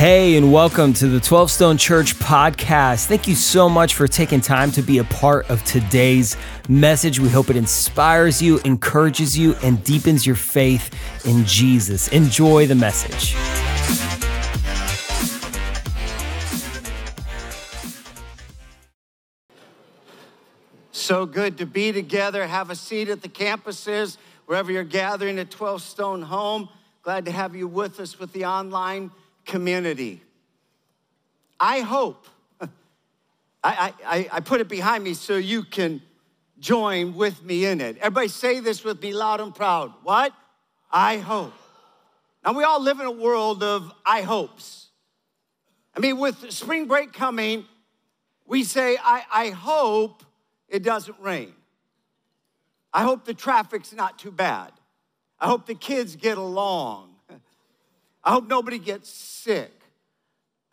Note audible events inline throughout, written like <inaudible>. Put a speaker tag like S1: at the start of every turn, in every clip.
S1: Hey, and welcome to the 12 Stone Church podcast. Thank you so much for taking time to be a part of today's message. We hope it inspires you, encourages you, and deepens your faith in Jesus. Enjoy the message.
S2: So good to be together. Have a seat at the campuses, wherever you're gathering at 12 Stone Home. Glad to have you with us with the online community. I hope, <laughs> I, I, I put it behind me so you can join with me in it. Everybody say this with me loud and proud. What? I hope. Now, we all live in a world of I hopes. I mean, with spring break coming, we say, I, I hope it doesn't rain. I hope the traffic's not too bad. I hope the kids get along. I hope nobody gets sick.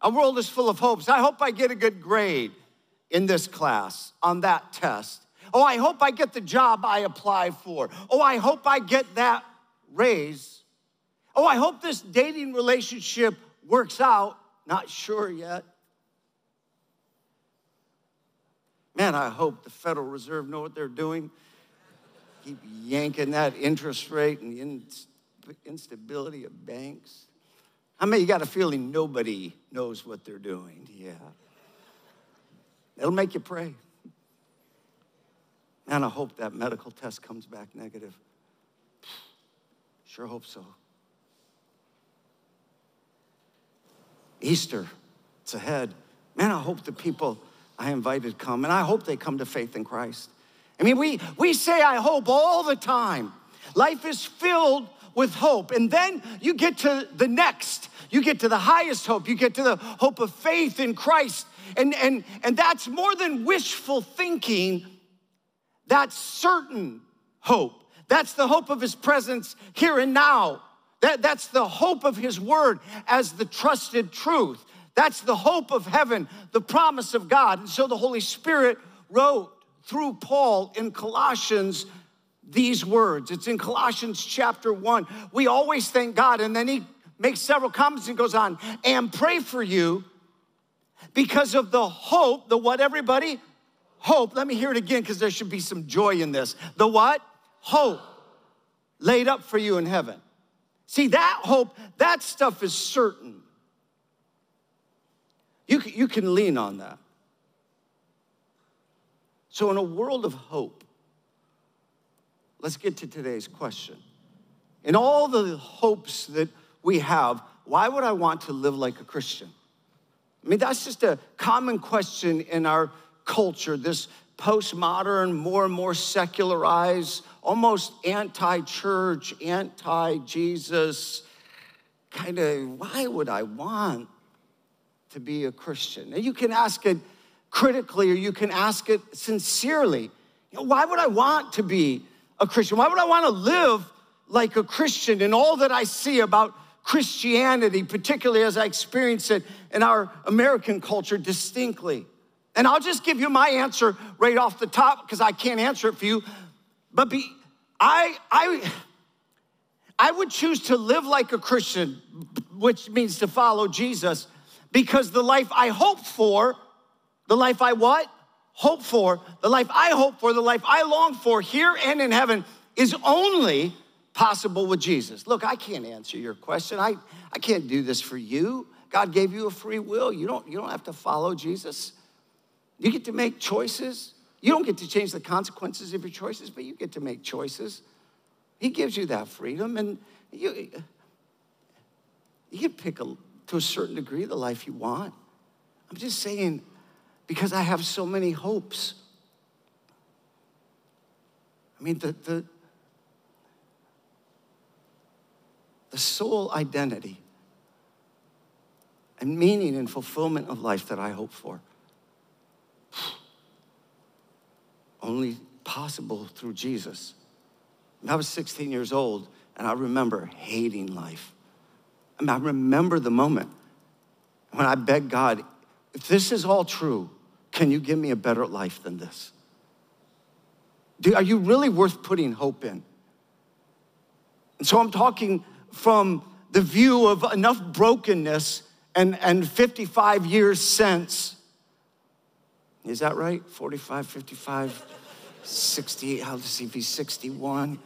S2: Our world is full of hopes. I hope I get a good grade in this class on that test. Oh, I hope I get the job I apply for. Oh, I hope I get that raise. Oh, I hope this dating relationship works out. Not sure yet. Man, I hope the Federal Reserve know what they're doing. Keep yanking that interest rate and the instability of banks. How many you got a feeling nobody knows what they're doing? Yeah. It'll make you pray. And I hope that medical test comes back negative. Sure hope so. Easter, it's ahead. Man, I hope the people I invited come, and I hope they come to faith in Christ. I mean, we, we say I hope all the time. Life is filled with hope. And then you get to the next, you get to the highest hope, you get to the hope of faith in Christ. And, and, and that's more than wishful thinking, that's certain hope. That's the hope of his presence here and now. That, that's the hope of his word as the trusted truth. That's the hope of heaven, the promise of God. And so the Holy Spirit wrote through Paul in Colossians these words. It's in Colossians chapter 1. We always thank God, and then he makes several comments and goes on, and pray for you because of the hope, the what, everybody? Hope. Let me hear it again because there should be some joy in this. The what? Hope laid up for you in heaven. See, that hope, that stuff is certain. You you can lean on that. So, in a world of hope, let's get to today's question. In all the hopes that we have, why would I want to live like a Christian? I mean, that's just a common question in our culture, this postmodern, more and more secularized, almost anti church, anti Jesus kind of, why would I want to be a Christian? And you can ask it critically or you can ask it sincerely. You know, why would I want to be a Christian? Why would I want to live like a Christian in all that I see about Christianity, particularly as I experience it in our American culture distinctly? And I'll just give you my answer right off the top because I can't answer it for you. But be, I, I, I would choose to live like a Christian, which means to follow Jesus, because the life I hope for, the life I what? Hope for, the life I hope for, the life I long for here and in heaven is only possible with Jesus. Look, I can't answer your question. I, I can't do this for you. God gave you a free will. You don't, you don't have to follow Jesus. You get to make choices. You don't get to change the consequences of your choices, but you get to make choices. He gives you that freedom, and you, you can pick a, to a certain degree the life you want. I'm just saying, because I have so many hopes. I mean, the, the, the sole identity and meaning and fulfillment of life that I hope for. <sighs> Only possible through Jesus. I was 16 years old and I remember hating life. I, mean, I remember the moment when I begged God, if this is all true, can you give me a better life than this? Do, are you really worth putting hope in? And so I'm talking from the view of enough brokenness and, and 55 years since. Is that right? 45, 55, 68. How does he be 61.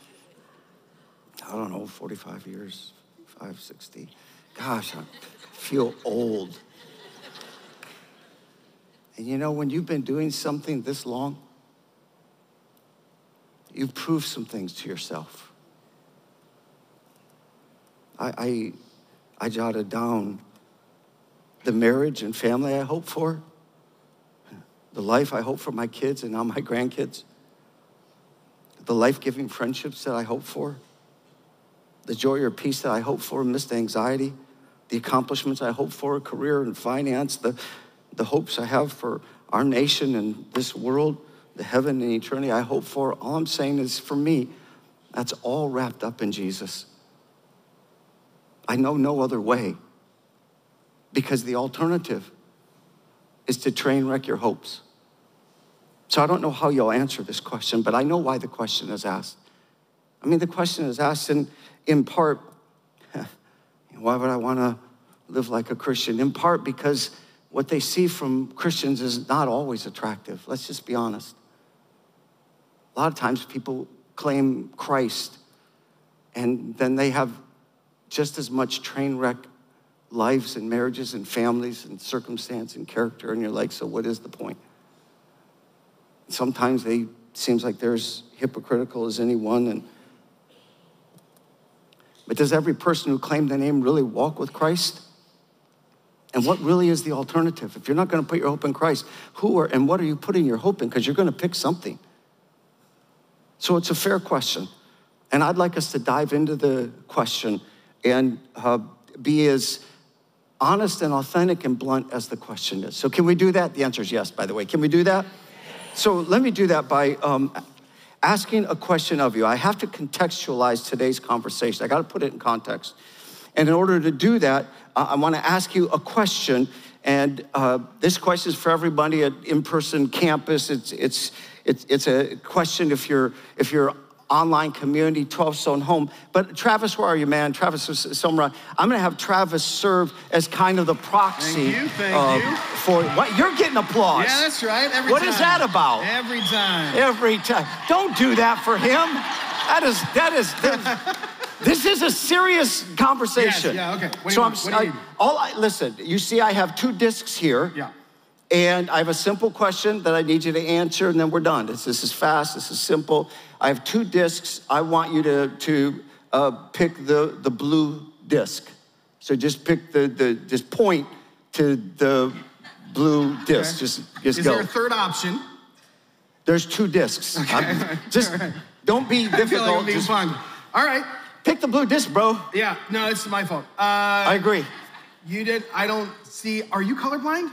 S2: I don't know, 45 years, 5, 60. Gosh, I feel old. And you know, when you've been doing something this long, you've proved some things to yourself. I, I, I jotted down the marriage and family I hope for, the life I hope for my kids and now my grandkids, the life giving friendships that I hope for, the joy or peace that I hope for amidst anxiety, the accomplishments I hope for, career and finance, the, the hopes I have for our nation and this world, the heaven and eternity I hope for. All I'm saying is for me, that's all wrapped up in Jesus. I know no other way because the alternative is to train wreck your hopes. So I don't know how you'll answer this question, but I know why the question is asked. I mean, the question is asked in, in part, <laughs> why would I want to live like a Christian? In part because what they see from Christians is not always attractive. Let's just be honest. A lot of times people claim Christ and then they have just as much train wreck lives and marriages and families and circumstance and character, and you're like, so what is the point? Sometimes they seems like they're as hypocritical as anyone. And but does every person who claimed the name really walk with Christ? And what really is the alternative? If you're not going to put your hope in Christ, who are and what are you putting your hope in? Because you're going to pick something. So it's a fair question. And I'd like us to dive into the question and uh, be as honest and authentic and blunt as the question is. So, can we do that? The answer is yes, by the way. Can we do that? So, let me do that by um, asking a question of you. I have to contextualize today's conversation, I got to put it in context. And in order to do that, I want to ask you a question. And uh, this question is for everybody at in-person campus. It's, it's, it's, it's a question if you're, if you're online community, 12 Stone Home. But Travis, where are you, man? Travis is somewhere. I'm going to have Travis serve as kind of the proxy.
S3: Thank you, thank uh, you.
S2: For what? You're getting applause.
S3: Yeah, that's right. Every
S2: what
S3: time.
S2: is that about?
S3: Every time.
S2: Every time. Don't do that for him. That is, that is, that, <laughs> this is a serious conversation.
S3: Yes, yeah, okay. What so I'm, I,
S2: all I, listen, you see, I have two discs here.
S3: Yeah.
S2: And I have a simple question that I need you to answer, and then we're done. This, this is fast, this is simple. I have two discs. I want you to, to uh, pick the, the blue disc. So just pick the, the just point to the blue disc. Okay. Just, just
S3: is
S2: go.
S3: there a third option?
S2: There's two discs.
S3: Okay.
S2: just <laughs> right. don't be difficult.
S3: I feel like I'm being fun. All right.
S2: Pick the blue disc, bro.
S3: Yeah, no, it's my fault. Uh,
S2: I agree.
S3: You did. I don't see. Are you colorblind?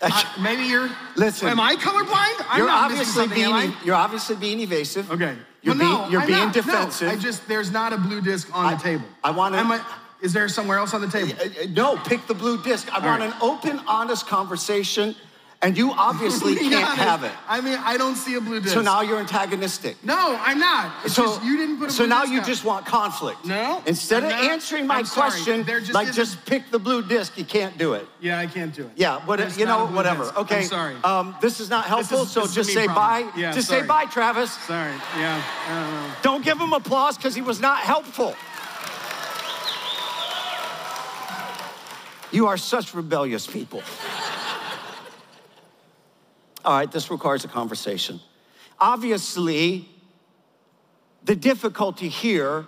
S3: Uh, maybe you're.
S2: Listen.
S3: Am I colorblind?
S2: I'm you're obviously being. You're obviously being evasive.
S3: Okay.
S2: You're
S3: well,
S2: being. You're
S3: I'm
S2: being
S3: not.
S2: defensive.
S3: No, I just. There's not a blue disc on
S2: I,
S3: the table.
S2: I want to.
S3: Is there somewhere else on the table?
S2: Uh, uh, no, pick the blue disc. I All want right. an open, honest conversation and you obviously <laughs> can't honest, have it.
S3: I mean, I don't see a blue disc.
S2: So now you're antagonistic.
S3: No, I'm not. It's so, just you didn't put a
S2: So now you
S3: out.
S2: just want conflict.
S3: No.
S2: Instead
S3: I'm
S2: of
S3: not,
S2: answering my question,
S3: just
S2: like just pick the blue disc, you can't do it.
S3: Yeah, I can't do it.
S2: Yeah, what, you know, whatever.
S3: Disc.
S2: Okay.
S3: I'm sorry.
S2: Um, this is not helpful,
S3: is,
S2: so just say
S3: problem.
S2: bye.
S3: Yeah,
S2: just
S3: sorry.
S2: say bye, Travis.
S3: Sorry. Yeah. Don't,
S2: don't give him applause because he was not helpful. You are such rebellious people. All right, this requires a conversation. Obviously, the difficulty here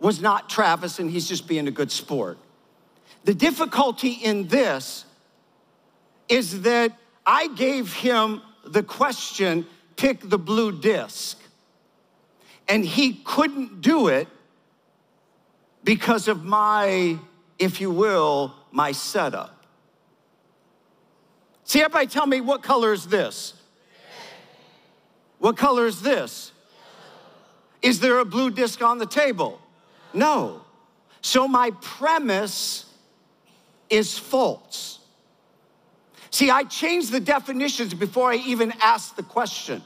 S2: was not Travis and he's just being a good sport. The difficulty in this is that I gave him the question pick the blue disc. And he couldn't do it because of my, if you will, my setup. See, everybody tell me what color is this? What color is this? Is there a blue disc on the table? No. So my premise is false. See, I changed the definitions before I even asked the question.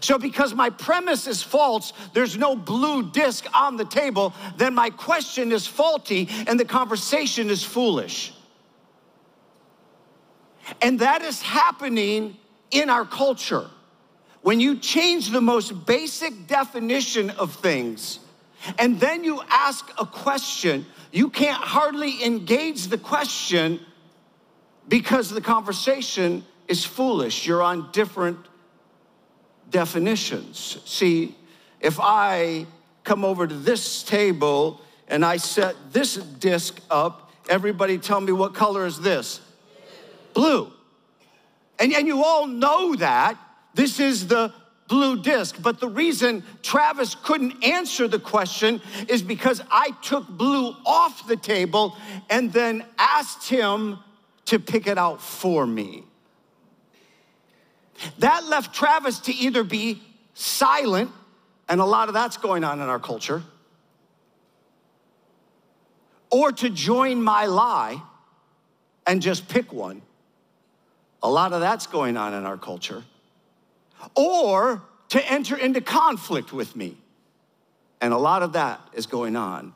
S2: So, because my premise is false, there's no blue disc on the table, then my question is faulty and the conversation is foolish. And that is happening in our culture. When you change the most basic definition of things, and then you ask a question, you can't hardly engage the question because the conversation is foolish. You're on different definitions. See, if I come over to this table and I set this disc up, everybody tell me what color is this? Blue. And, and you all know that. This is the blue disc. But the reason Travis couldn't answer the question is because I took blue off the table and then asked him to pick it out for me. That left Travis to either be silent, and a lot of that's going on in our culture, or to join my lie and just pick one. A lot of that's going on in our culture. Or to enter into conflict with me. And a lot of that is going on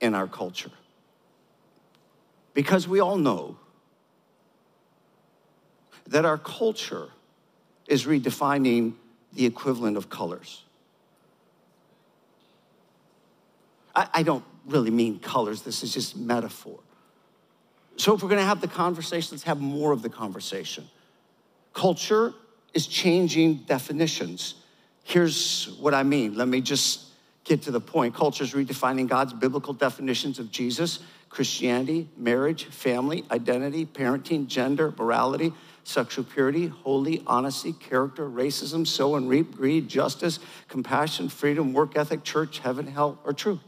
S2: in our culture. Because we all know that our culture is redefining the equivalent of colors. I, I, don't really mean colors, this is just metaphor. So, if we're gonna have the conversation, let's have more of the conversation. Culture is changing definitions. Here's what I mean. Let me just get to the point. Culture is redefining God's biblical definitions of Jesus, Christianity, marriage, family, identity, parenting, gender, morality, sexual purity, holy, honesty, character, racism, sow and reap, greed, justice, compassion, freedom, work ethic, church, heaven, hell, or truth.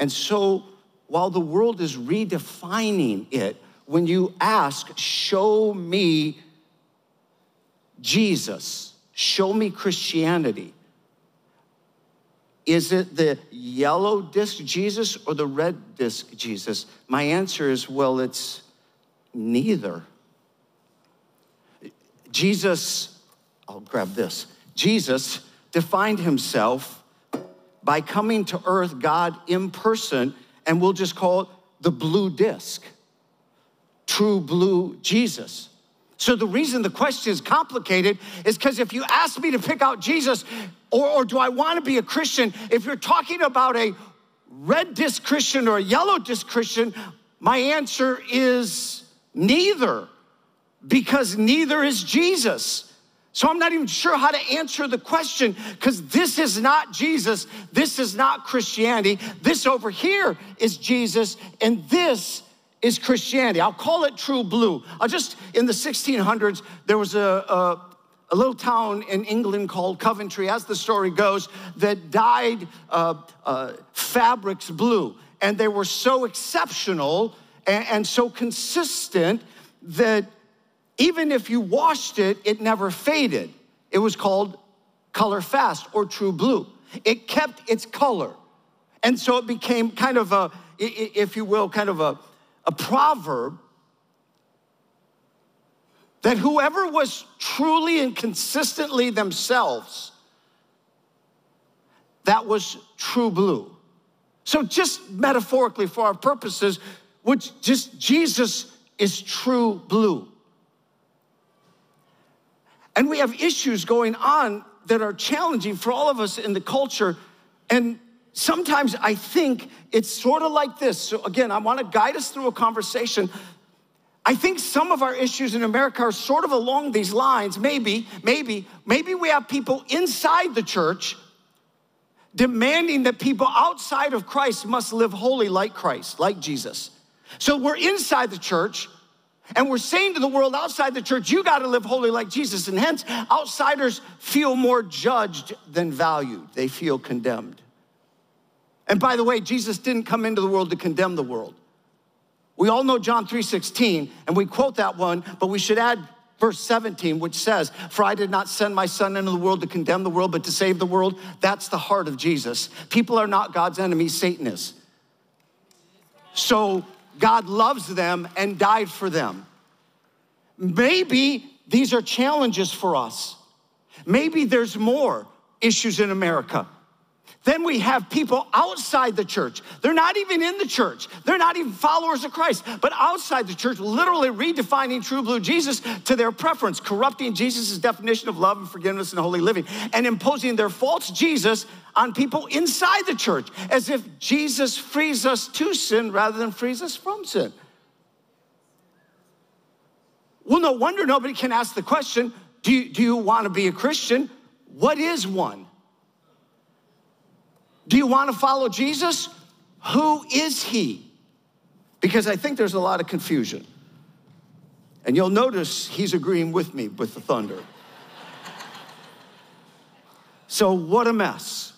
S2: And so while the world is redefining it, when you ask, show me Jesus, show me Christianity, is it the yellow disc Jesus or the red disc Jesus? My answer is well, it's neither. Jesus, I'll grab this. Jesus defined himself by coming to earth, God in person, and we'll just call it the blue disc. True blue Jesus. So the reason the question is complicated is because if you ask me to pick out Jesus, or, or do I want to be a Christian, if you're talking about a red disc Christian or a yellow disc Christian, my answer is neither because neither is Jesus. So I'm not even sure how to answer the question because this is not Jesus. This is not Christianity. This over here is Jesus, and this is Christianity. I'll call it true blue. I'll just, in the 1600s, there was a, a, a little town in England called Coventry, as the story goes, that dyed uh, uh, fabrics blue. And they were so exceptional and, and so consistent that even if you washed it, it never faded. It was called color fast or true blue. It kept its color. And so it became kind of a, if you will, kind of a, a proverb that whoever was truly and consistently themselves, that was true blue. So, just metaphorically for our purposes, which just Jesus is true blue. And we have issues going on that are challenging for all of us in the culture. And sometimes I think it's sort of like this. So, again, I want to guide us through a conversation. I think some of our issues in America are sort of along these lines. Maybe, maybe, maybe we have people inside the church demanding that people outside of Christ must live holy like Christ, like Jesus. So we're inside the church and we're saying to the world outside the church, you got to live holy like Jesus. And hence, outsiders feel more judged than valued, they feel condemned. And by the way, Jesus didn't come into the world to condemn the world. We all know John 3:16 and we quote that one, but we should add verse 17 which says, "For I did not send my son into the world to condemn the world, but to save the world." That's the heart of Jesus. People are not God's enemies, Satan is. So God loves them and died for them. Maybe these are challenges for us. Maybe there's more issues in America. Then we have people outside the church. They're not even in the church. They're not even followers of Christ, but outside the church, literally redefining true blue Jesus to their preference, corrupting Jesus' definition of love and forgiveness and holy living, and imposing their false Jesus on people inside the church, as if Jesus frees us to sin rather than frees us from sin. Well, no wonder nobody can ask the question do you, do you want to be a Christian? What is one? Do you want to follow Jesus? Who is he? Because I think there's a lot of confusion. And you'll notice he's agreeing with me with the thunder. so, what a mess.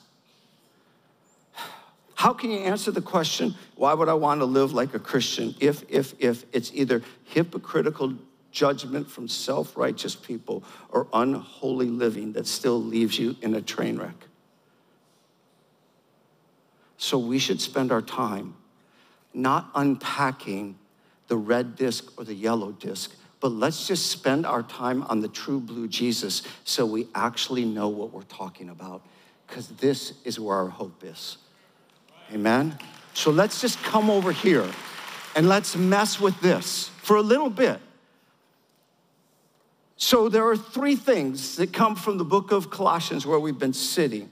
S2: How can you answer the question, why would I want to live like a Christian, if, if, if it's either hypocritical judgment from self righteous people or unholy living that still leaves you in a train wreck? So we should spend our time not unpacking the red disc or the yellow disc, but let's just spend our time on the true blue Jesus so we actually know what we're talking about, because this is where our hope is. Amen? So let's just come over here and let's mess with this for a little bit. So there are three things that come from the book of Colossians where we've been sitting.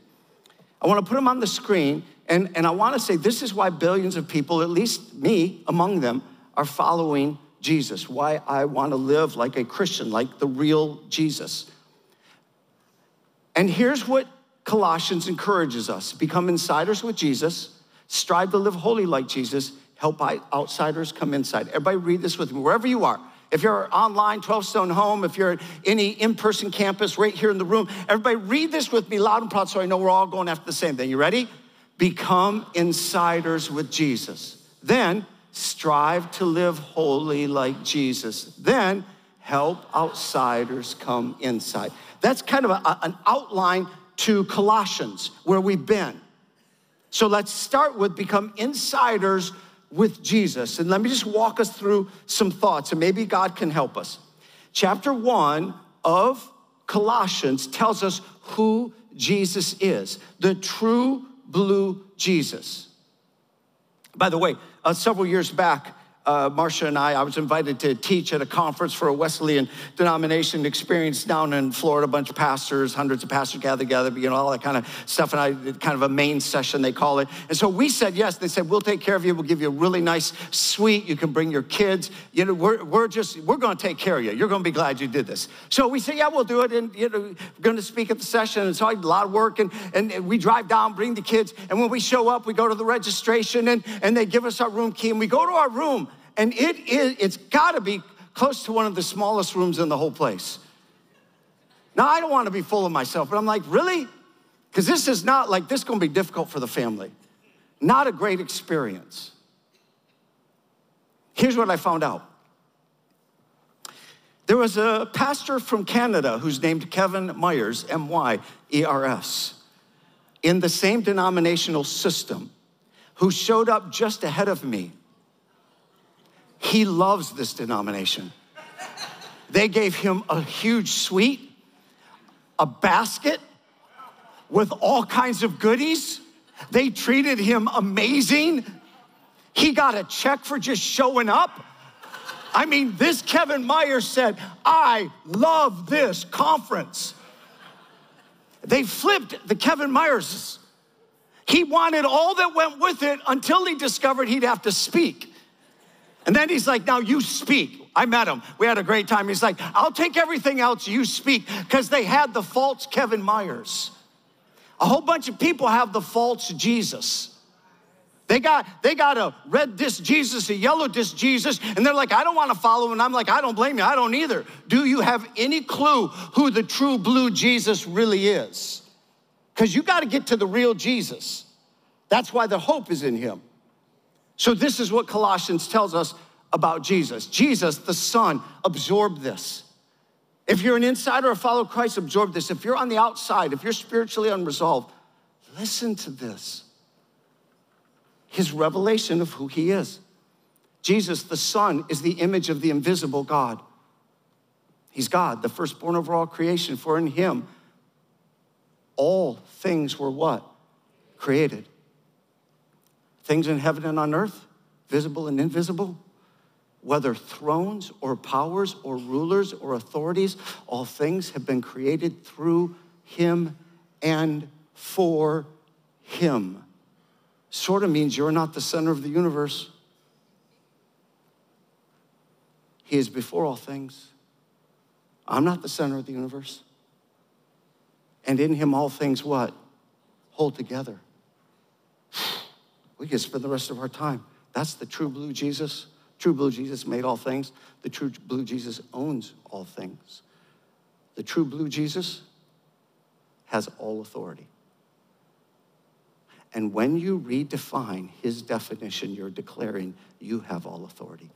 S2: I want to put them on the screen and, and I want to say this is why billions of people, at least me among them, are following Jesus, why I want to live like a Christian, like the real Jesus. And here's what Colossians encourages us become insiders with Jesus, strive to live holy like Jesus, help outsiders come inside. Everybody, read this with me, wherever you are. If you're online, 12 Stone Home, if you're at any in person campus right here in the room, everybody, read this with me loud and proud so I know we're all going after the same thing. You ready? Become insiders with Jesus. Then strive to live holy like Jesus. Then help outsiders come inside. That's kind of a, an outline to Colossians, where we've been. So let's start with become insiders with Jesus. And let me just walk us through some thoughts, and maybe God can help us. Chapter one of Colossians tells us who Jesus is, the true blue Jesus. By the way, uh, several years back, uh, Marcia and I, I was invited to teach at a conference for a Wesleyan denomination experience down in Florida. A bunch of pastors, hundreds of pastors gathered together, you know, all that kind of stuff. And I did kind of a main session, they call it. And so we said yes. They said, we'll take care of you. We'll give you a really nice suite. You can bring your kids. You know, we're, we're just, we're going to take care of you. You're going to be glad you did this. So we said, yeah, we'll do it. And, you know, we're going to speak at the session. And so I did a lot of work. And, and we drive down, bring the kids. And when we show up, we go to the registration and, and they give us our room key. And we go to our room and it is, it's gotta be close to one of the smallest rooms in the whole place. Now, I don't wanna be full of myself, but I'm like, really? Because this is not like, this is gonna be difficult for the family. Not a great experience. Here's what I found out. There was a pastor from Canada who's named Kevin Myers, M Y E R S, in the same denominational system, who showed up just ahead of me he loves this denomination. They gave him a huge suite, a basket with all kinds of goodies. They treated him amazing. He got a check for just showing up. I mean, this Kevin Myers said, I love this conference. They flipped the Kevin Myers. He wanted all that went with it until he discovered he'd have to speak. And then he's like, Now you speak. I met him. We had a great time. He's like, I'll take everything else, you speak, because they had the false Kevin Myers. A whole bunch of people have the false Jesus. They got, they got a red disc Jesus, a yellow disc Jesus, and they're like, I don't want to follow. And I'm like, I don't blame you. I don't either. Do you have any clue who the true blue Jesus really is? Because you got to get to the real Jesus. That's why the hope is in him. So, this is what Colossians tells us about Jesus. Jesus, the Son, absorbed this. If you're an insider or follow Christ, absorb this. If you're on the outside, if you're spiritually unresolved, listen to this. His revelation of who he is. Jesus, the Son, is the image of the invisible God. He's God, the firstborn over all creation, for in him all things were what? created. Things in heaven and on earth, visible and invisible, whether thrones or powers or rulers or authorities, all things have been created through him and for him. Sort of means you're not the center of the universe. He is before all things. I'm not the center of the universe. And in him all things what? Hold together. We could spend the rest of our time. That's the true blue Jesus. True blue Jesus made all things. The true blue Jesus owns all things. The true blue Jesus has all authority. And when you redefine his definition, you're declaring you have all authority.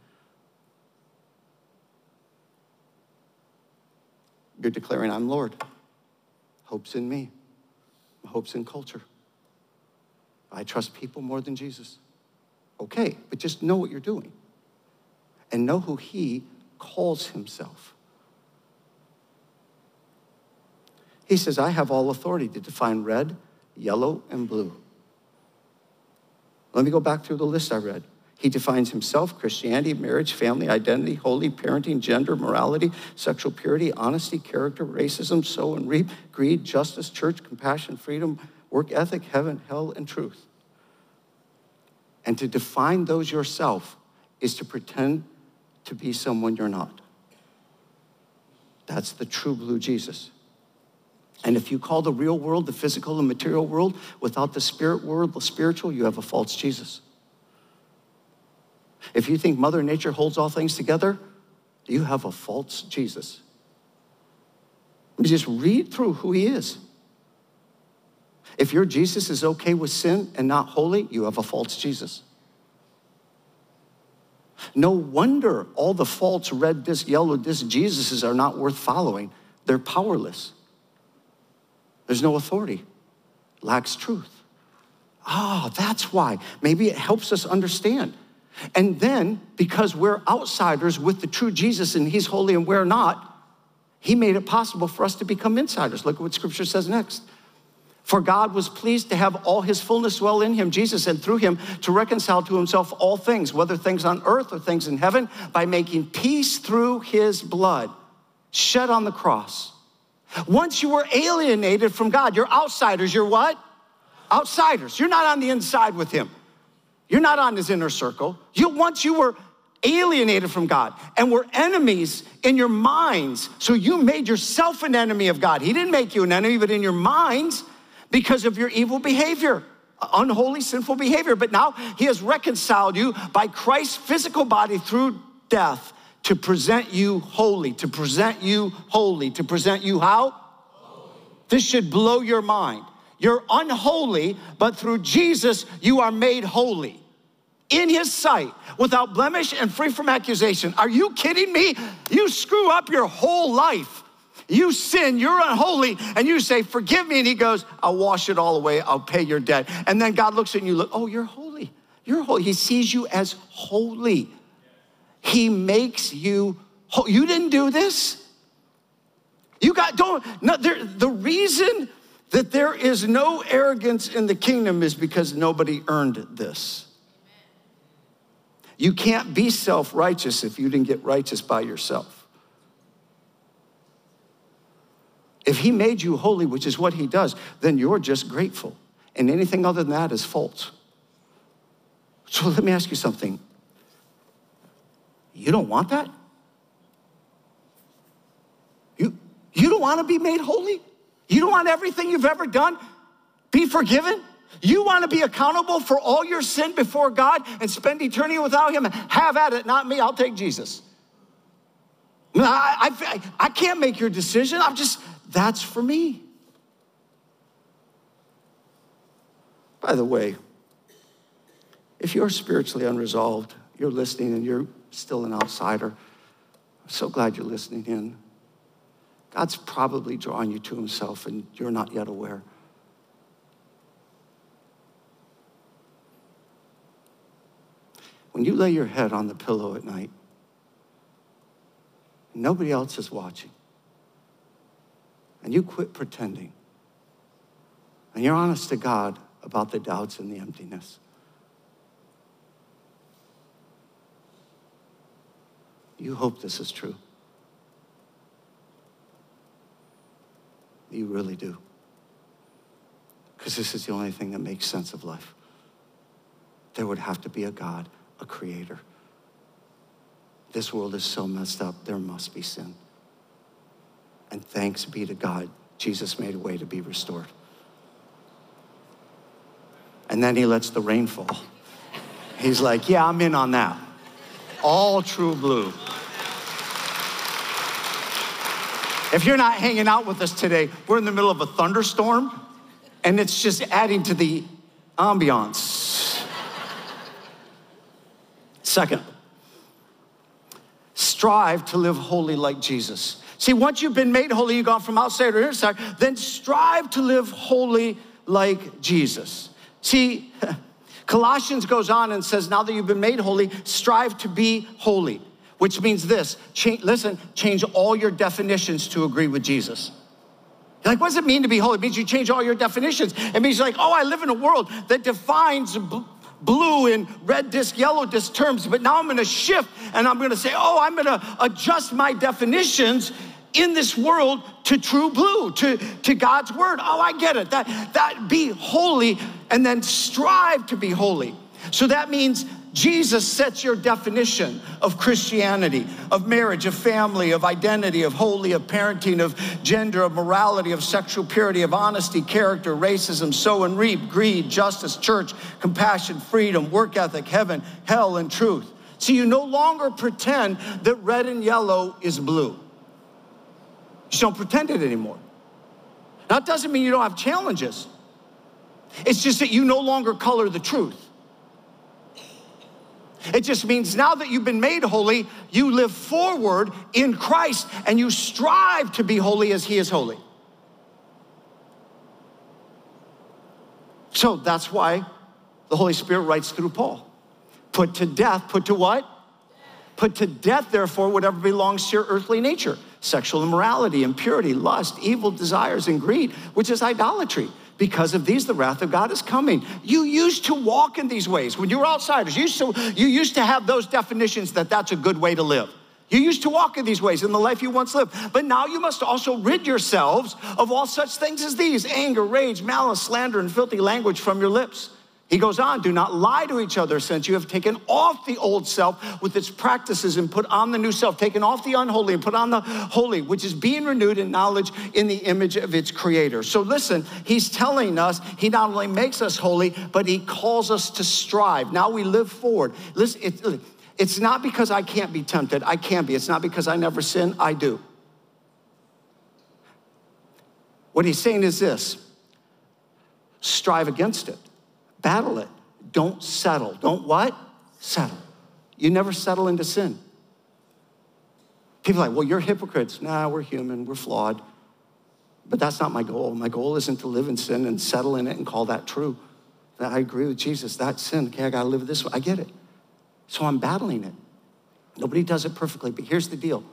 S2: You're declaring, I'm Lord. Hope's in me, hope's in culture. I trust people more than Jesus. Okay, but just know what you're doing and know who he calls himself. He says, I have all authority to define red, yellow, and blue. Let me go back through the list I read. He defines himself Christianity, marriage, family, identity, holy, parenting, gender, morality, sexual purity, honesty, character, racism, sow and reap, greed, justice, church, compassion, freedom, work ethic, heaven, hell, and truth. And to define those yourself is to pretend to be someone you're not. That's the true blue Jesus. And if you call the real world the physical and material world without the spirit world, the spiritual, you have a false Jesus. If you think Mother Nature holds all things together, you have a false Jesus. Just read through who he is. If your Jesus is okay with sin and not holy, you have a false Jesus. No wonder all the false red disc, yellow disc Jesuses are not worth following. They're powerless. There's no authority, lacks truth. Ah, oh, that's why. Maybe it helps us understand. And then, because we're outsiders with the true Jesus and he's holy and we're not, he made it possible for us to become insiders. Look at what scripture says next. For God was pleased to have all his fullness dwell in him, Jesus, and through him to reconcile to himself all things, whether things on earth or things in heaven, by making peace through his blood shed on the cross. Once you were alienated from God, you're outsiders. You're what? Outsiders. You're not on the inside with him. You're not on his inner circle. You once you were alienated from God and were enemies in your minds. So you made yourself an enemy of God. He didn't make you an enemy, but in your minds, because of your evil behavior, unholy, sinful behavior. But now he has reconciled you by Christ's physical body through death to present you holy, to present you holy, to present you how? This should blow your mind. You're unholy, but through Jesus, you are made holy in his sight without blemish and free from accusation. Are you kidding me? You screw up your whole life you sin, you're unholy, and you say, Forgive me. And he goes, I'll wash it all away, I'll pay your debt. And then God looks at you, look, Oh, you're holy. You're holy. He sees you as holy. He makes you holy. You didn't do this. You got, don't, no, there, the reason that there is no arrogance in the kingdom is because nobody earned this. You can't be self righteous if you didn't get righteous by yourself. If he made you holy, which is what he does, then you're just grateful. And anything other than that is false. So let me ask you something. You don't want that? You, you don't want to be made holy? You don't want everything you've ever done be forgiven? You want to be accountable for all your sin before God and spend eternity without Him? Have at it, not me. I'll take Jesus. I, I, I can't make your decision. I'm just, that's for me. By the way, if you're spiritually unresolved, you're listening and you're still an outsider, I'm so glad you're listening in. God's probably drawing you to Himself and you're not yet aware. When you lay your head on the pillow at night, nobody else is watching and you quit pretending, and you're honest to God about the doubts and the emptiness. You hope this is true. You really do. Because this is the only thing that makes sense of life. There would have to be a God, a creator. This world is so messed up, there must be sin. And thanks be to God, Jesus made a way to be restored. And then he lets the rain fall. He's like, Yeah, I'm in on that. All true blue. If you're not hanging out with us today, we're in the middle of a thunderstorm and it's just adding to the ambiance. Second, strive to live holy like Jesus. See, once you've been made holy, you've gone from outside to inside, then strive to live holy like Jesus. See, <laughs> Colossians goes on and says, now that you've been made holy, strive to be holy, which means this change, listen, change all your definitions to agree with Jesus. Like, what does it mean to be holy? It means you change all your definitions. It means like, oh, I live in a world that defines blue and red disc, yellow disc terms, but now I'm gonna shift and I'm gonna say, oh, I'm gonna adjust my definitions in this world to true blue, to, to God's word. Oh, I get it. That, that be holy and then strive to be holy. So that means Jesus sets your definition of Christianity, of marriage, of family, of identity, of holy, of parenting, of gender, of morality, of sexual purity, of honesty, character, racism, sow and reap, greed, justice, church, compassion, freedom, work ethic, heaven, hell, and truth. So you no longer pretend that red and yellow is blue. You don't pretend it anymore. That doesn't mean you don't have challenges. It's just that you no longer color the truth. It just means now that you've been made holy, you live forward in Christ and you strive to be holy as He is holy. So that's why the Holy Spirit writes through Paul. Put to death, put to what? Put to death, therefore, whatever belongs to your earthly nature sexual immorality, impurity, lust, evil desires, and greed, which is idolatry. Because of these, the wrath of God is coming. You used to walk in these ways when you were outsiders. You used to, you used to have those definitions that that's a good way to live. You used to walk in these ways in the life you once lived. But now you must also rid yourselves of all such things as these anger, rage, malice, slander, and filthy language from your lips. He goes on, do not lie to each other since you have taken off the old self with its practices and put on the new self, taken off the unholy and put on the holy, which is being renewed in knowledge in the image of its creator. So listen, he's telling us he not only makes us holy, but he calls us to strive. Now we live forward. Listen, it, it's not because I can't be tempted. I can be. It's not because I never sin. I do. What he's saying is this strive against it. Battle it. Don't settle. Don't what? Settle. You never settle into sin. People are like, well, you're hypocrites. Nah, we're human, we're flawed. But that's not my goal. My goal isn't to live in sin and settle in it and call that true. That I agree with Jesus. That's sin. Okay, I gotta live this way. I get it. So I'm battling it. Nobody does it perfectly, but here's the deal.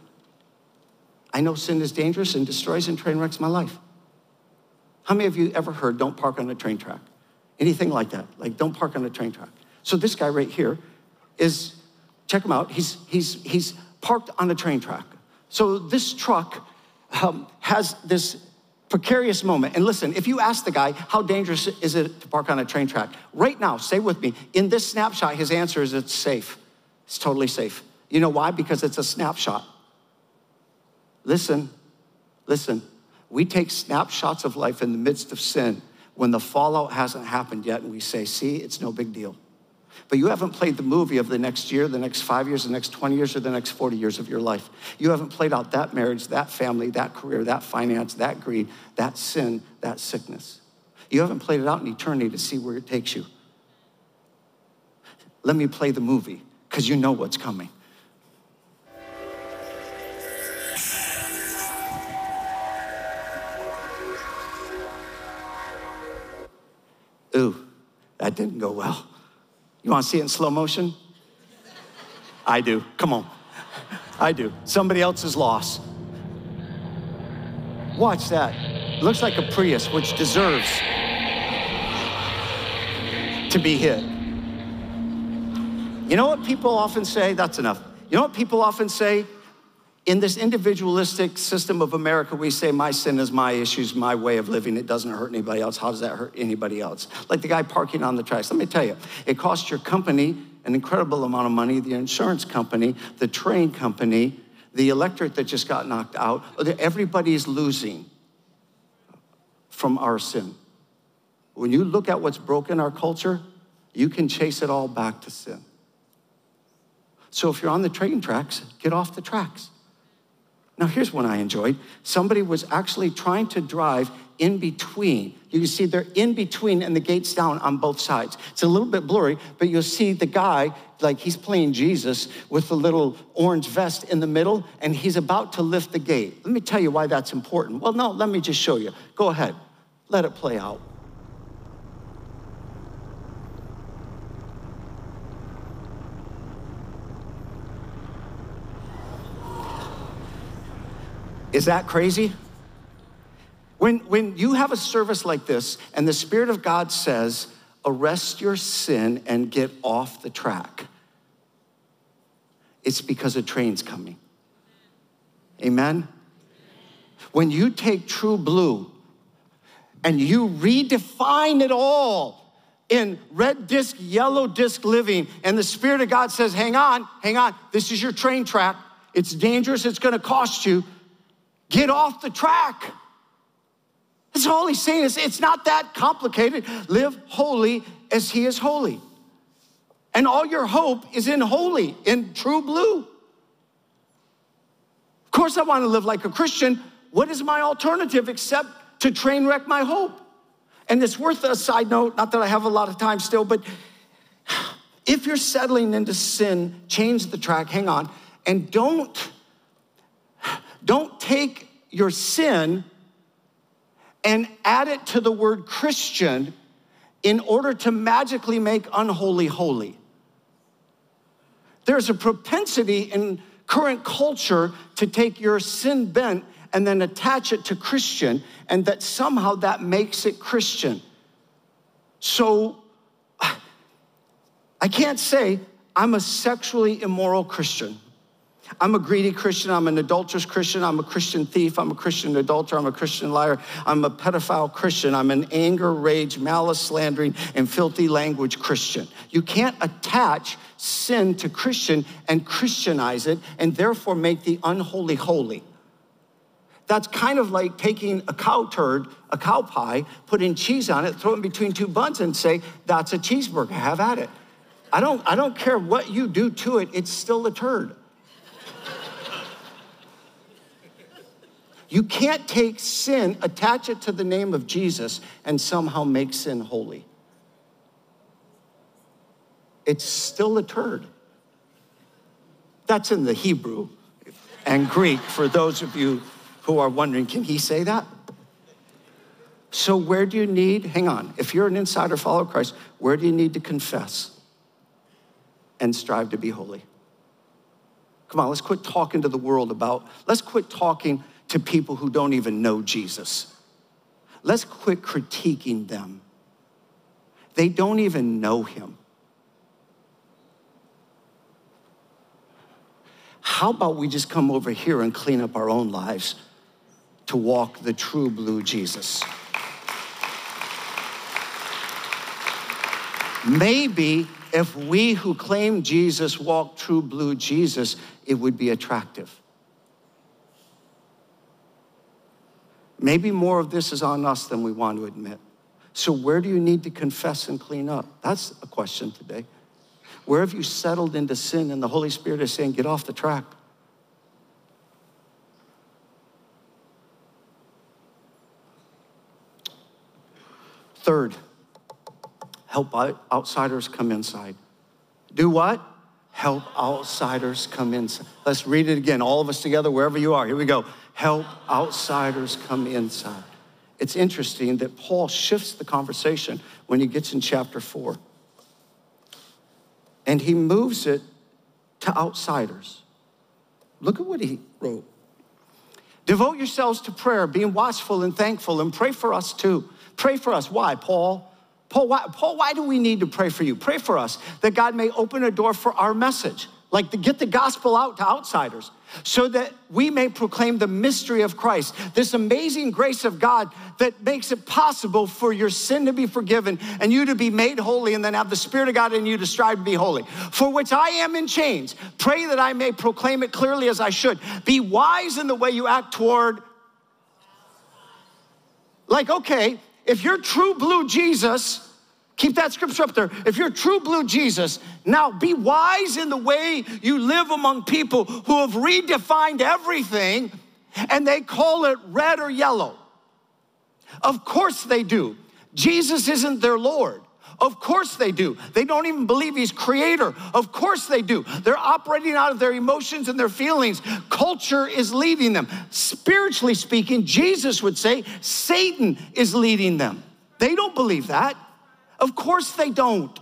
S2: I know sin is dangerous and destroys and train wrecks my life. How many of you ever heard don't park on a train track? Anything like that. Like, don't park on a train track. So this guy right here is, check him out. He's he's he's parked on a train track. So this truck um, has this precarious moment. And listen, if you ask the guy, how dangerous is it to park on a train track? Right now, stay with me. In this snapshot, his answer is it's safe. It's totally safe. You know why? Because it's a snapshot. Listen, listen. We take snapshots of life in the midst of sin when the fallout hasn't happened yet and we say, see, it's no big deal. But you haven't played the movie of the next year, the next five years, the next 20 years, or the next 40 years of your life. You haven't played out that marriage, that family, that career, that finance, that greed, that sin, that sickness. You haven't played it out in eternity to see where it takes you. Let me play the movie because you know what's coming. Ooh, that didn't go well. You want to see it in slow motion? I do. Come on. I do. Somebody else's loss. Watch that. Looks like a Prius, which deserves. to be hit. You know what people often say? That's enough. You know what people often say? In this individualistic system of America, we say, My sin is my issues, my way of living. It doesn't hurt anybody else. How does that hurt anybody else? Like the guy parking on the tracks. Let me tell you, it costs your company an incredible amount of money, the insurance company, the train company, the electorate that just got knocked out. Everybody's losing from our sin. When you look at what's broken our culture, you can chase it all back to sin. So if you're on the train tracks, get off the tracks. Now, here's one I enjoyed. Somebody was actually trying to drive in between. You can see they're in between and the gate's down on both sides. It's a little bit blurry, but you'll see the guy, like he's playing Jesus with the little orange vest in the middle, and he's about to lift the gate. Let me tell you why that's important. Well, no, let me just show you. Go ahead, let it play out. Is that crazy? When, when you have a service like this and the Spirit of God says, arrest your sin and get off the track, it's because a train's coming. Amen? When you take true blue and you redefine it all in red disc, yellow disc living, and the Spirit of God says, hang on, hang on, this is your train track. It's dangerous, it's gonna cost you. Get off the track. That's all he's saying is it's not that complicated. Live holy as he is holy. And all your hope is in holy, in true blue. Of course, I want to live like a Christian. What is my alternative except to train wreck my hope? And it's worth a side note, not that I have a lot of time still, but <sighs> if you're settling into sin, change the track, hang on, and don't, don't take your sin and add it to the word Christian in order to magically make unholy holy. There's a propensity in current culture to take your sin bent and then attach it to Christian, and that somehow that makes it Christian. So I can't say I'm a sexually immoral Christian. I'm a greedy Christian. I'm an adulterous Christian. I'm a Christian thief. I'm a Christian adulterer. I'm a Christian liar. I'm a pedophile Christian. I'm an anger, rage, malice, slandering, and filthy language Christian. You can't attach sin to Christian and Christianize it and therefore make the unholy holy. That's kind of like taking a cow turd, a cow pie, putting cheese on it, throw it between two buns, and say, that's a cheeseburger. Have at it. I don't, I don't care what you do to it, it's still a turd. You can't take sin, attach it to the name of Jesus, and somehow make sin holy. It's still a turd. That's in the Hebrew and Greek for those of you who are wondering can he say that? So, where do you need, hang on, if you're an insider follower of Christ, where do you need to confess and strive to be holy? Come on, let's quit talking to the world about, let's quit talking to people who don't even know Jesus. Let's quit critiquing them. They don't even know him. How about we just come over here and clean up our own lives to walk the true blue Jesus? Maybe if we who claim Jesus walk true blue Jesus, it would be attractive. Maybe more of this is on us than we want to admit. So, where do you need to confess and clean up? That's a question today. Where have you settled into sin and the Holy Spirit is saying, get off the track? Third, help outsiders come inside. Do what? Help outsiders come inside. Let's read it again, all of us together, wherever you are. Here we go help outsiders come inside. It's interesting that Paul shifts the conversation when he gets in chapter four. And he moves it to outsiders. Look at what he wrote. Devote yourselves to prayer, being watchful and thankful, and pray for us too. Pray for us. Why, Paul? Paul why, Paul, why do we need to pray for you? Pray for us that God may open a door for our message, like to get the gospel out to outsiders so that we may proclaim the mystery of Christ, this amazing grace of God that makes it possible for your sin to be forgiven and you to be made holy and then have the Spirit of God in you to strive to be holy, for which I am in chains. Pray that I may proclaim it clearly as I should. Be wise in the way you act toward. Like, okay, if you're true blue Jesus, Keep that scripture up there. If you're true blue Jesus, now be wise in the way you live among people who have redefined everything and they call it red or yellow. Of course they do. Jesus isn't their Lord. Of course they do. They don't even believe he's creator. Of course they do. They're operating out of their emotions and their feelings. Culture is leading them. Spiritually speaking, Jesus would say Satan is leading them. They don't believe that. Of course they don't.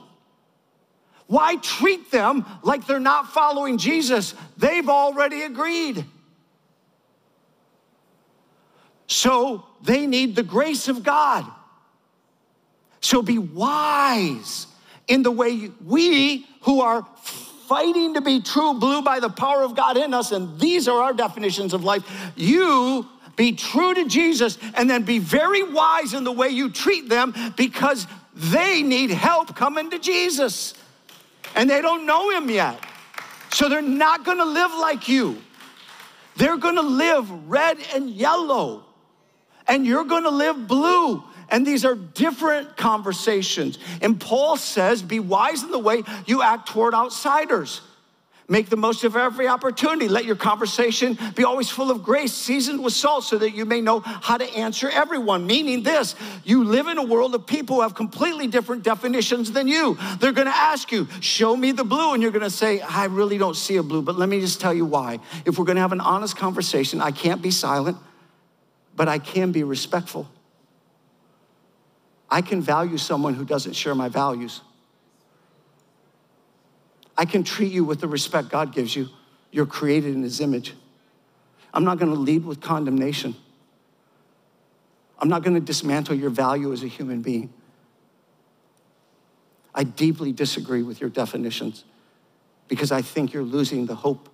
S2: Why treat them like they're not following Jesus? They've already agreed. So they need the grace of God. So be wise in the way we who are fighting to be true blue by the power of God in us, and these are our definitions of life. You be true to Jesus and then be very wise in the way you treat them because they need help coming to Jesus. And they don't know him yet. So they're not gonna live like you. They're gonna live red and yellow. And you're gonna live blue. And these are different conversations. And Paul says, be wise in the way you act toward outsiders. Make the most of every opportunity. Let your conversation be always full of grace, seasoned with salt, so that you may know how to answer everyone. Meaning this you live in a world of people who have completely different definitions than you. They're gonna ask you, Show me the blue. And you're gonna say, I really don't see a blue, but let me just tell you why. If we're gonna have an honest conversation, I can't be silent, but I can be respectful. I can value someone who doesn't share my values. I can treat you with the respect God gives you. You're created in His image. I'm not gonna lead with condemnation. I'm not gonna dismantle your value as a human being. I deeply disagree with your definitions because I think you're losing the hope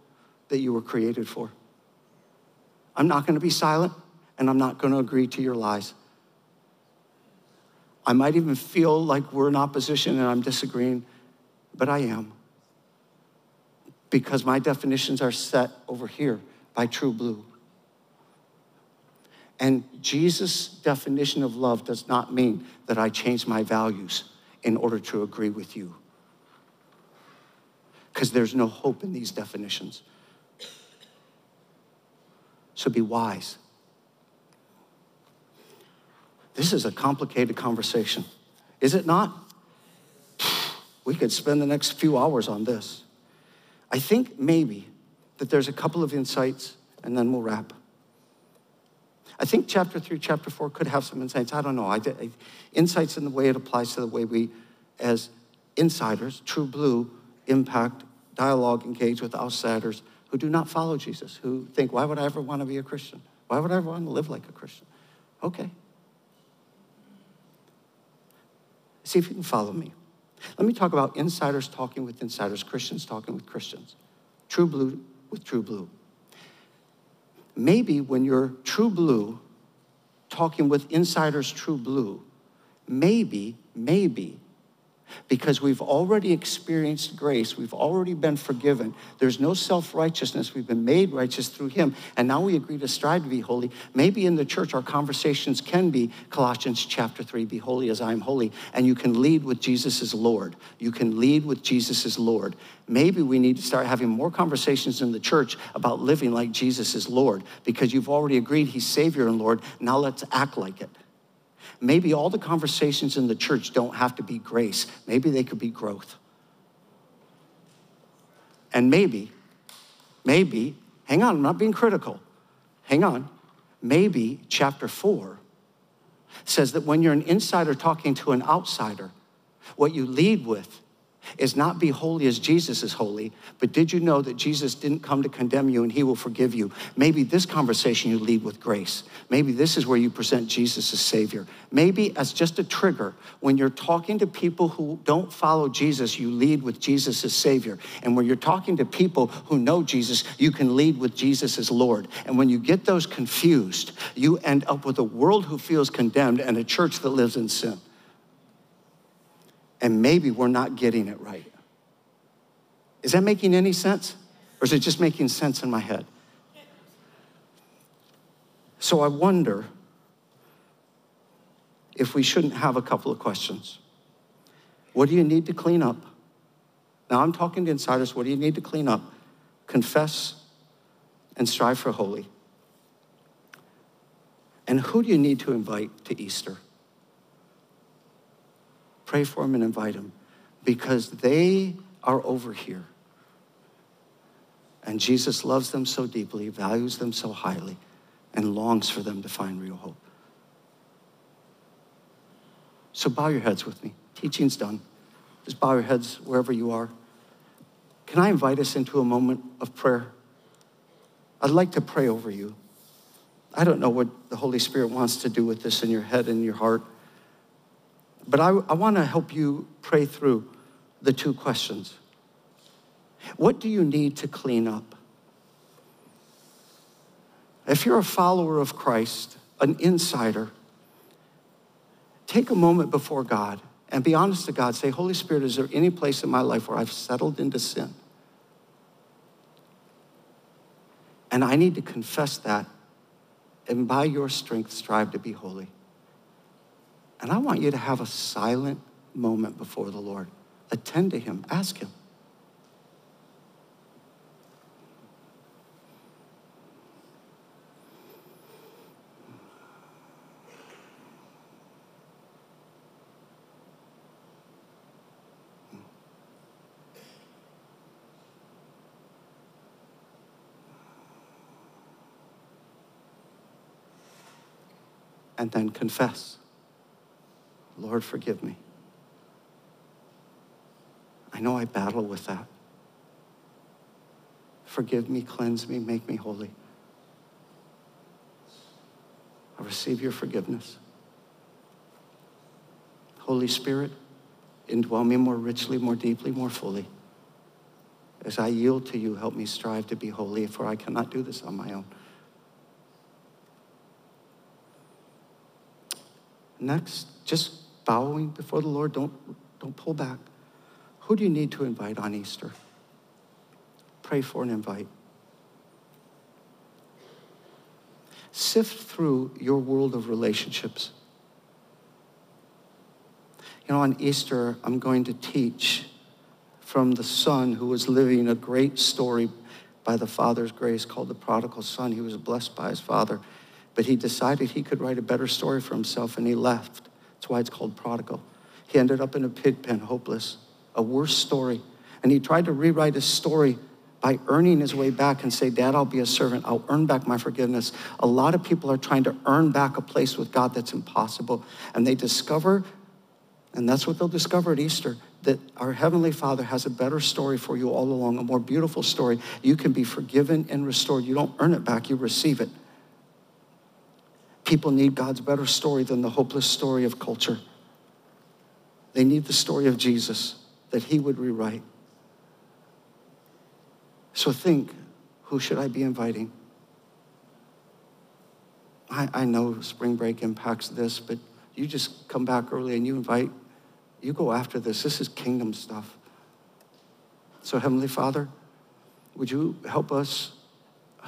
S2: that you were created for. I'm not gonna be silent and I'm not gonna agree to your lies. I might even feel like we're in opposition and I'm disagreeing, but I am because my definitions are set over here by True Blue. And Jesus' definition of love does not mean that I change my values in order to agree with you. Because there's no hope in these definitions. So be wise. This is a complicated conversation, is it not? We could spend the next few hours on this. I think maybe that there's a couple of insights and then we'll wrap. I think chapter three, chapter four could have some insights. I don't know. I, I, insights in the way it applies to the way we, as insiders, true blue, impact, dialogue, engage with outsiders who do not follow Jesus, who think, why would I ever want to be a Christian? Why would I ever want to live like a Christian? Okay. See if you can follow me. Let me talk about insiders talking with insiders, Christians talking with Christians, true blue with true blue. Maybe when you're true blue talking with insiders, true blue, maybe, maybe because we've already experienced grace. We've already been forgiven. There's no self righteousness. We've been made righteous through Him. And now we agree to strive to be holy. Maybe in the church, our conversations can be Colossians chapter 3 be holy as I am holy. And you can lead with Jesus as Lord. You can lead with Jesus as Lord. Maybe we need to start having more conversations in the church about living like Jesus is Lord because you've already agreed He's Savior and Lord. Now let's act like it. Maybe all the conversations in the church don't have to be grace, maybe they could be growth. And maybe, maybe, hang on, I'm not being critical. Hang on. Maybe chapter four says that when you're an insider talking to an outsider, what you lead with is not be holy as Jesus is holy, but did you know that Jesus didn't come to condemn you and he will forgive you? Maybe this conversation you lead with grace. Maybe this is where you present Jesus as Savior. Maybe as just a trigger, when you're talking to people who don't follow Jesus, you lead with Jesus as Savior. And when you're talking to people who know Jesus, you can lead with Jesus as Lord. And when you get those confused, you end up with a world who feels condemned and a church that lives in sin and maybe we're not getting it right. Is that making any sense? Or is it just making sense in my head? So I wonder if we shouldn't have a couple of questions. What do you need to clean up? Now I'm talking to insiders. What do you need to clean up? Confess and strive for holy. And who do you need to invite to Easter? Pray for them and invite them because they are over here. And Jesus loves them so deeply, values them so highly, and longs for them to find real hope. So bow your heads with me. Teaching's done. Just bow your heads wherever you are. Can I invite us into a moment of prayer? I'd like to pray over you. I don't know what the Holy Spirit wants to do with this in your head and your heart. But I, I want to help you pray through the two questions. What do you need to clean up? If you're a follower of Christ, an insider, take a moment before God and be honest to God. Say, Holy Spirit, is there any place in my life where I've settled into sin? And I need to confess that and by your strength strive to be holy. And I want you to have a silent moment before the Lord. Attend to Him, ask Him. and then confess. Lord, forgive me. I know I battle with that. Forgive me, cleanse me, make me holy. I receive your forgiveness. Holy Spirit, indwell me more richly, more deeply, more fully. As I yield to you, help me strive to be holy, for I cannot do this on my own. Next, just bowing before the Lord. Don't, don't pull back. Who do you need to invite on Easter? Pray for and invite. Sift through your world of relationships. You know, on Easter, I'm going to teach from the son who was living a great story by the father's grace called the prodigal son. He was blessed by his father, but he decided he could write a better story for himself and he left. That's why it's called prodigal. He ended up in a pig pen, hopeless, a worse story. And he tried to rewrite his story by earning his way back and say, Dad, I'll be a servant. I'll earn back my forgiveness. A lot of people are trying to earn back a place with God that's impossible. And they discover, and that's what they'll discover at Easter, that our Heavenly Father has a better story for you all along, a more beautiful story. You can be forgiven and restored. You don't earn it back, you receive it. People need God's better story than the hopeless story of culture. They need the story of Jesus that He would rewrite. So think who should I be inviting? I, I know spring break impacts this, but you just come back early and you invite, you go after this. This is kingdom stuff. So, Heavenly Father, would you help us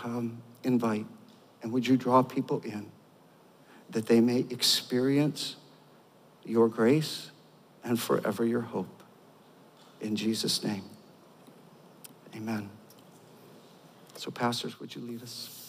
S2: um, invite and would you draw people in? That they may experience your grace and forever your hope. In Jesus' name, amen. So, pastors, would you lead us?